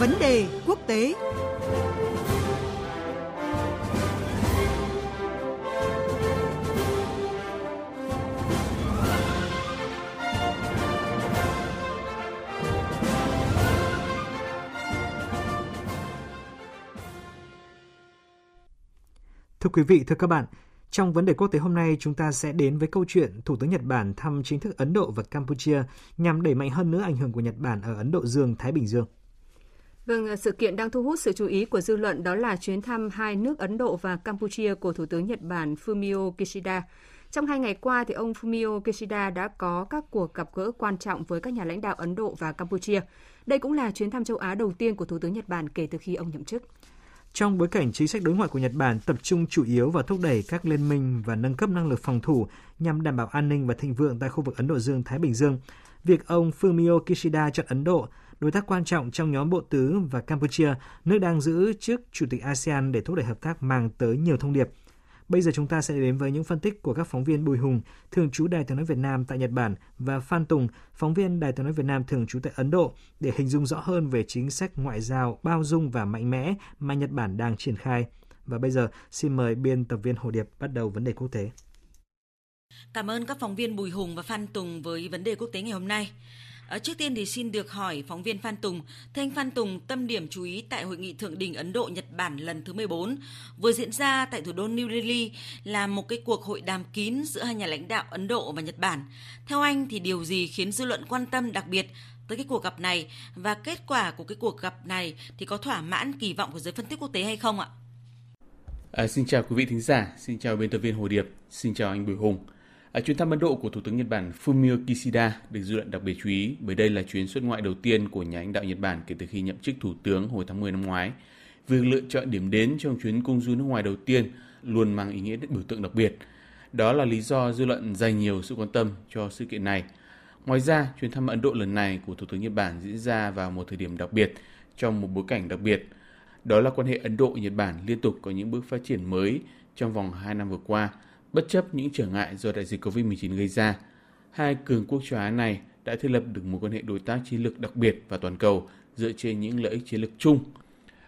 Vấn đề quốc tế Thưa quý vị, thưa các bạn, trong vấn đề quốc tế hôm nay, chúng ta sẽ đến với câu chuyện Thủ tướng Nhật Bản thăm chính thức Ấn Độ và Campuchia nhằm đẩy mạnh hơn nữa ảnh hưởng của Nhật Bản ở Ấn Độ Dương-Thái Bình Dương. Vâng, à, sự kiện đang thu hút sự chú ý của dư luận đó là chuyến thăm hai nước Ấn Độ và Campuchia của Thủ tướng Nhật Bản Fumio Kishida. Trong hai ngày qua, thì ông Fumio Kishida đã có các cuộc gặp gỡ quan trọng với các nhà lãnh đạo Ấn Độ và Campuchia. Đây cũng là chuyến thăm châu Á đầu tiên của Thủ tướng Nhật Bản kể từ khi ông nhậm chức. Trong bối cảnh chính sách đối ngoại của Nhật Bản tập trung chủ yếu vào thúc đẩy các liên minh và nâng cấp năng lực phòng thủ nhằm đảm bảo an ninh và thịnh vượng tại khu vực Ấn Độ Dương-Thái Bình Dương, việc ông Fumio Kishida chọn Ấn Độ, đối tác quan trọng trong nhóm bộ tứ và Campuchia, nước đang giữ chức Chủ tịch ASEAN để thúc đẩy hợp tác mang tới nhiều thông điệp – Bây giờ chúng ta sẽ đến với những phân tích của các phóng viên Bùi Hùng, thường trú Đài tiếng nói Việt Nam tại Nhật Bản và Phan Tùng, phóng viên Đài tiếng nói Việt Nam thường trú tại Ấn Độ để hình dung rõ hơn về chính sách ngoại giao bao dung và mạnh mẽ mà Nhật Bản đang triển khai. Và bây giờ xin mời biên tập viên Hồ Điệp bắt đầu vấn đề quốc tế. Cảm ơn các phóng viên Bùi Hùng và Phan Tùng với vấn đề quốc tế ngày hôm nay. À, trước tiên thì xin được hỏi phóng viên Phan Tùng, Thanh Phan Tùng tâm điểm chú ý tại hội nghị thượng đỉnh Ấn Độ Nhật Bản lần thứ 14 vừa diễn ra tại thủ đô New Delhi là một cái cuộc hội đàm kín giữa hai nhà lãnh đạo Ấn Độ và Nhật Bản. Theo anh thì điều gì khiến dư luận quan tâm đặc biệt tới cái cuộc gặp này và kết quả của cái cuộc gặp này thì có thỏa mãn kỳ vọng của giới phân tích quốc tế hay không ạ? À, xin chào quý vị thính giả, xin chào biên tập viên Hồ Điệp, xin chào anh Bùi Hùng. À, chuyến thăm Ấn Độ của Thủ tướng Nhật Bản Fumio Kishida được dư luận đặc biệt chú ý bởi đây là chuyến xuất ngoại đầu tiên của nhà lãnh đạo Nhật Bản kể từ khi nhậm chức thủ tướng hồi tháng 10 năm ngoái. Việc lựa chọn điểm đến trong chuyến công du nước ngoài đầu tiên luôn mang ý nghĩa biểu tượng đặc biệt. Đó là lý do dư luận dành nhiều sự quan tâm cho sự kiện này. Ngoài ra, chuyến thăm Ấn Độ lần này của Thủ tướng Nhật Bản diễn ra vào một thời điểm đặc biệt, trong một bối cảnh đặc biệt. Đó là quan hệ Ấn Độ-Nhật Bản liên tục có những bước phát triển mới trong vòng 2 năm vừa qua – Bất chấp những trở ngại do đại dịch COVID-19 gây ra, hai cường quốc châu Á này đã thiết lập được mối quan hệ đối tác chiến lược đặc biệt và toàn cầu dựa trên những lợi ích chiến lược chung.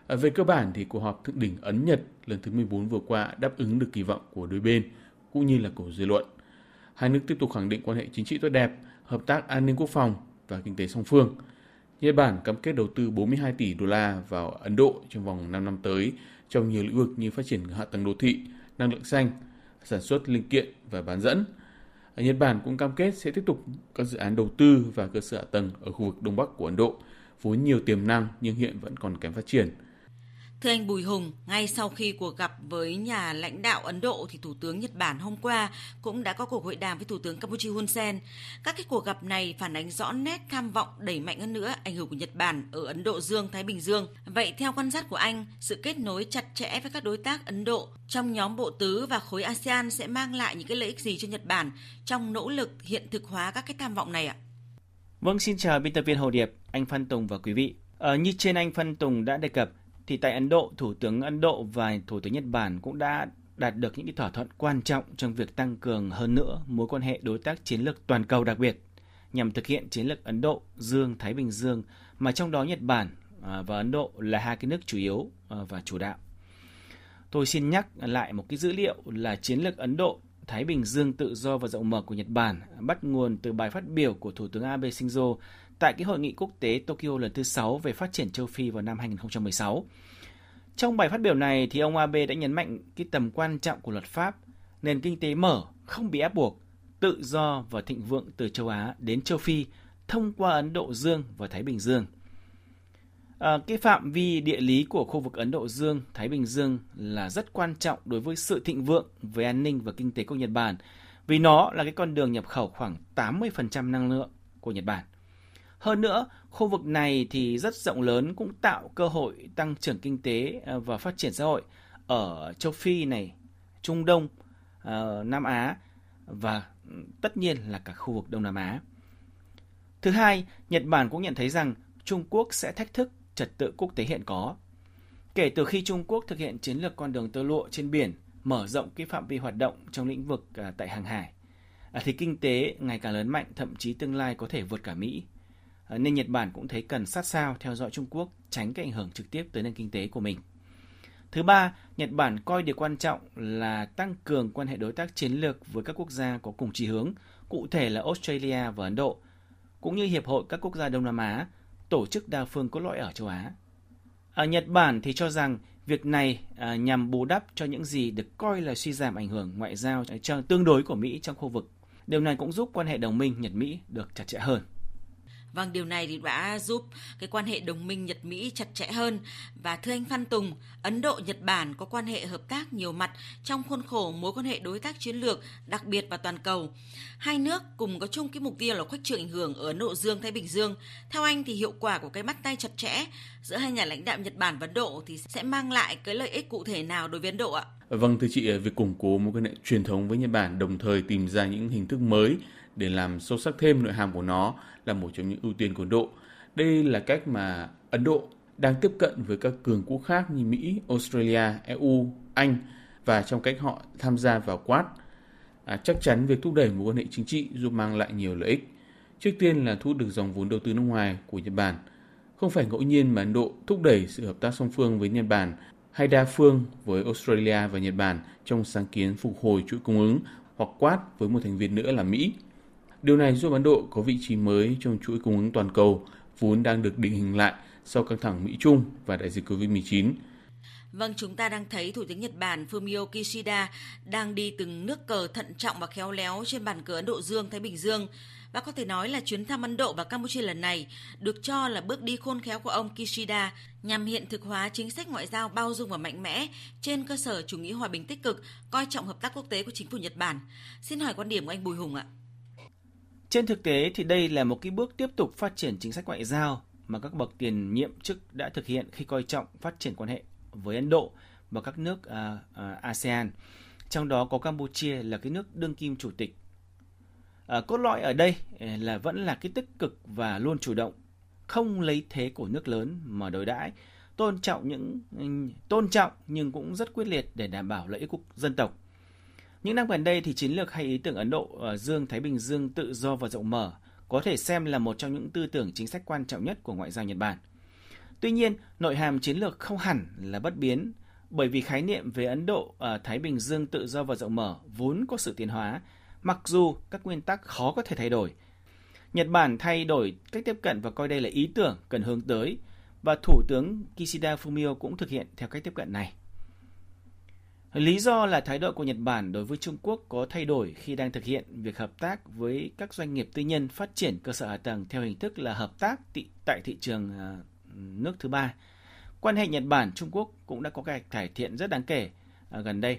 À, về cơ bản thì cuộc họp thượng đỉnh Ấn-Nhật lần thứ 14 vừa qua đáp ứng được kỳ vọng của đôi bên cũng như là của dư luận. Hai nước tiếp tục khẳng định quan hệ chính trị tốt đẹp, hợp tác an ninh quốc phòng và kinh tế song phương. Nhật Bản cam kết đầu tư 42 tỷ đô la vào Ấn Độ trong vòng 5 năm tới trong nhiều lĩnh vực như phát triển hạ tầng đô thị, năng lượng xanh, sản xuất linh kiện và bán dẫn. Ở Nhật Bản cũng cam kết sẽ tiếp tục các dự án đầu tư và cơ sở hạ tầng ở khu vực Đông Bắc của Ấn Độ, vốn nhiều tiềm năng nhưng hiện vẫn còn kém phát triển. Thưa anh Bùi Hùng, ngay sau khi cuộc gặp với nhà lãnh đạo Ấn Độ thì Thủ tướng Nhật Bản hôm qua cũng đã có cuộc hội đàm với Thủ tướng Campuchia Hun Sen. Các cái cuộc gặp này phản ánh rõ nét tham vọng đẩy mạnh hơn nữa ảnh hưởng của Nhật Bản ở Ấn Độ Dương, Thái Bình Dương. Vậy theo quan sát của anh, sự kết nối chặt chẽ với các đối tác Ấn Độ trong nhóm bộ tứ và khối ASEAN sẽ mang lại những cái lợi ích gì cho Nhật Bản trong nỗ lực hiện thực hóa các cái tham vọng này ạ? Vâng, xin chào biên tập viên Hồ Điệp, anh Phan Tùng và quý vị. Ờ, như trên anh Phan Tùng đã đề cập, thì tại Ấn Độ, Thủ tướng Ấn Độ và Thủ tướng Nhật Bản cũng đã đạt được những cái thỏa thuận quan trọng trong việc tăng cường hơn nữa mối quan hệ đối tác chiến lược toàn cầu đặc biệt nhằm thực hiện chiến lược Ấn Độ Dương Thái Bình Dương mà trong đó Nhật Bản à, và Ấn Độ là hai cái nước chủ yếu à, và chủ đạo. Tôi xin nhắc lại một cái dữ liệu là chiến lược Ấn Độ Thái Bình Dương tự do và rộng mở của Nhật Bản bắt nguồn từ bài phát biểu của Thủ tướng Abe Shinzo tại cái hội nghị quốc tế Tokyo lần thứ 6 về phát triển châu Phi vào năm 2016. Trong bài phát biểu này thì ông Abe đã nhấn mạnh cái tầm quan trọng của luật pháp, nền kinh tế mở, không bị ép buộc, tự do và thịnh vượng từ châu Á đến châu Phi thông qua Ấn Độ Dương và Thái Bình Dương. À, cái phạm vi địa lý của khu vực Ấn Độ Dương, Thái Bình Dương là rất quan trọng đối với sự thịnh vượng về an ninh và kinh tế của Nhật Bản vì nó là cái con đường nhập khẩu khoảng 80% năng lượng của Nhật Bản. Hơn nữa, khu vực này thì rất rộng lớn cũng tạo cơ hội tăng trưởng kinh tế ờ, và phát triển xã hội ở châu Phi này, Trung Đông, ờ, Nam Á và tất nhiên là cả khu vực Đông Nam Á. Thứ hai, Nhật Bản cũng nhận thấy rằng Trung Quốc sẽ thách thức trật tự quốc tế hiện có. Kể từ khi Trung Quốc thực hiện chiến lược con đường tơ lụa trên biển, mở rộng cái phạm vi hoạt động trong lĩnh vực à, tại hàng hải, à, thì kinh tế ngày càng lớn mạnh, thậm chí tương lai có thể vượt cả Mỹ. À, nên Nhật Bản cũng thấy cần sát sao theo dõi Trung Quốc tránh cái ảnh hưởng trực tiếp tới nền kinh tế của mình. Thứ ba, Nhật Bản coi điều quan trọng là tăng cường quan hệ đối tác chiến lược với các quốc gia có cùng chí hướng, cụ thể là Australia và Ấn Độ, cũng như Hiệp hội các quốc gia Đông Nam Á, tổ chức đa phương cốt lõi ở châu Á. Ở Nhật Bản thì cho rằng việc này à, nhằm bù đắp cho những gì được coi là suy giảm ảnh hưởng ngoại giao à, cho tương đối của Mỹ trong khu vực. Điều này cũng giúp quan hệ đồng minh Nhật-Mỹ được chặt chẽ hơn. Vâng, điều này thì đã giúp cái quan hệ đồng minh Nhật Mỹ chặt chẽ hơn và thưa anh Phan Tùng, Ấn Độ Nhật Bản có quan hệ hợp tác nhiều mặt trong khuôn khổ mối quan hệ đối tác chiến lược đặc biệt và toàn cầu. Hai nước cùng có chung cái mục tiêu là khuếch trương ảnh hưởng ở Ấn Độ Dương Thái Bình Dương. Theo anh thì hiệu quả của cái bắt tay chặt chẽ giữa hai nhà lãnh đạo Nhật Bản và Ấn Độ thì sẽ mang lại cái lợi ích cụ thể nào đối với Ấn Độ ạ? Vâng thưa chị, việc củng cố mối quan hệ truyền thống với Nhật Bản đồng thời tìm ra những hình thức mới để làm sâu sắc thêm nội hàm của nó là một trong những ưu tiên của Ấn Độ. Đây là cách mà Ấn Độ đang tiếp cận với các cường quốc khác như Mỹ, Australia, EU, Anh và trong cách họ tham gia vào Quad. À, chắc chắn việc thúc đẩy mối quan hệ chính trị giúp mang lại nhiều lợi ích. Trước tiên là thu được dòng vốn đầu tư nước ngoài của Nhật Bản. Không phải ngẫu nhiên mà Ấn Độ thúc đẩy sự hợp tác song phương với Nhật Bản hay đa phương với Australia và Nhật Bản trong sáng kiến phục hồi chuỗi cung ứng hoặc Quad với một thành viên nữa là Mỹ. Điều này giúp Ấn Độ có vị trí mới trong chuỗi cung ứng toàn cầu, vốn đang được định hình lại sau căng thẳng Mỹ-Trung và đại dịch COVID-19. Vâng, chúng ta đang thấy Thủ tướng Nhật Bản Fumio Kishida đang đi từng nước cờ thận trọng và khéo léo trên bàn cờ Ấn Độ Dương-Thái Bình Dương. Và có thể nói là chuyến thăm Ấn Độ và Campuchia lần này được cho là bước đi khôn khéo của ông Kishida nhằm hiện thực hóa chính sách ngoại giao bao dung và mạnh mẽ trên cơ sở chủ nghĩa hòa bình tích cực, coi trọng hợp tác quốc tế của chính phủ Nhật Bản. Xin hỏi quan điểm của anh Bùi Hùng ạ. Trên thực tế thì đây là một cái bước tiếp tục phát triển chính sách ngoại giao mà các bậc tiền nhiệm chức đã thực hiện khi coi trọng phát triển quan hệ với Ấn Độ và các nước uh, uh, ASEAN. Trong đó có Campuchia là cái nước đương kim chủ tịch. Uh, cốt lõi ở đây là vẫn là cái tích cực và luôn chủ động, không lấy thế của nước lớn mà đối đãi, tôn trọng những ừ, tôn trọng nhưng cũng rất quyết liệt để đảm bảo lợi ích quốc dân tộc những năm gần đây thì chiến lược hay ý tưởng Ấn Độ ở Dương Thái Bình Dương tự do và rộng mở có thể xem là một trong những tư tưởng chính sách quan trọng nhất của ngoại giao Nhật Bản. Tuy nhiên, nội hàm chiến lược không hẳn là bất biến bởi vì khái niệm về Ấn Độ ở Thái Bình Dương tự do và rộng mở vốn có sự tiến hóa, mặc dù các nguyên tắc khó có thể thay đổi. Nhật Bản thay đổi cách tiếp cận và coi đây là ý tưởng cần hướng tới, và Thủ tướng Kishida Fumio cũng thực hiện theo cách tiếp cận này. Lý do là thái độ của Nhật Bản đối với Trung Quốc có thay đổi khi đang thực hiện việc hợp tác với các doanh nghiệp tư nhân phát triển cơ sở hạ tầng theo hình thức là hợp tác tại thị trường à, nước thứ ba. Quan hệ Nhật Bản Trung Quốc cũng đã có cái cải thiện rất đáng kể à, gần đây.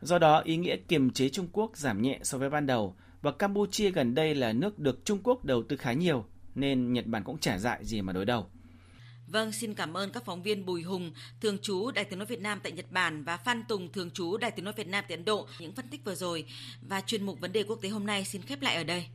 Do đó, ý nghĩa kiềm chế Trung Quốc giảm nhẹ so với ban đầu và Campuchia gần đây là nước được Trung Quốc đầu tư khá nhiều nên Nhật Bản cũng trả dại gì mà đối đầu. Vâng, xin cảm ơn các phóng viên Bùi Hùng, thường trú Đài Tiếng nói Việt Nam tại Nhật Bản và Phan Tùng, thường trú Đài Tiếng nói Việt Nam tại Ấn Độ những phân tích vừa rồi và chuyên mục vấn đề quốc tế hôm nay xin khép lại ở đây.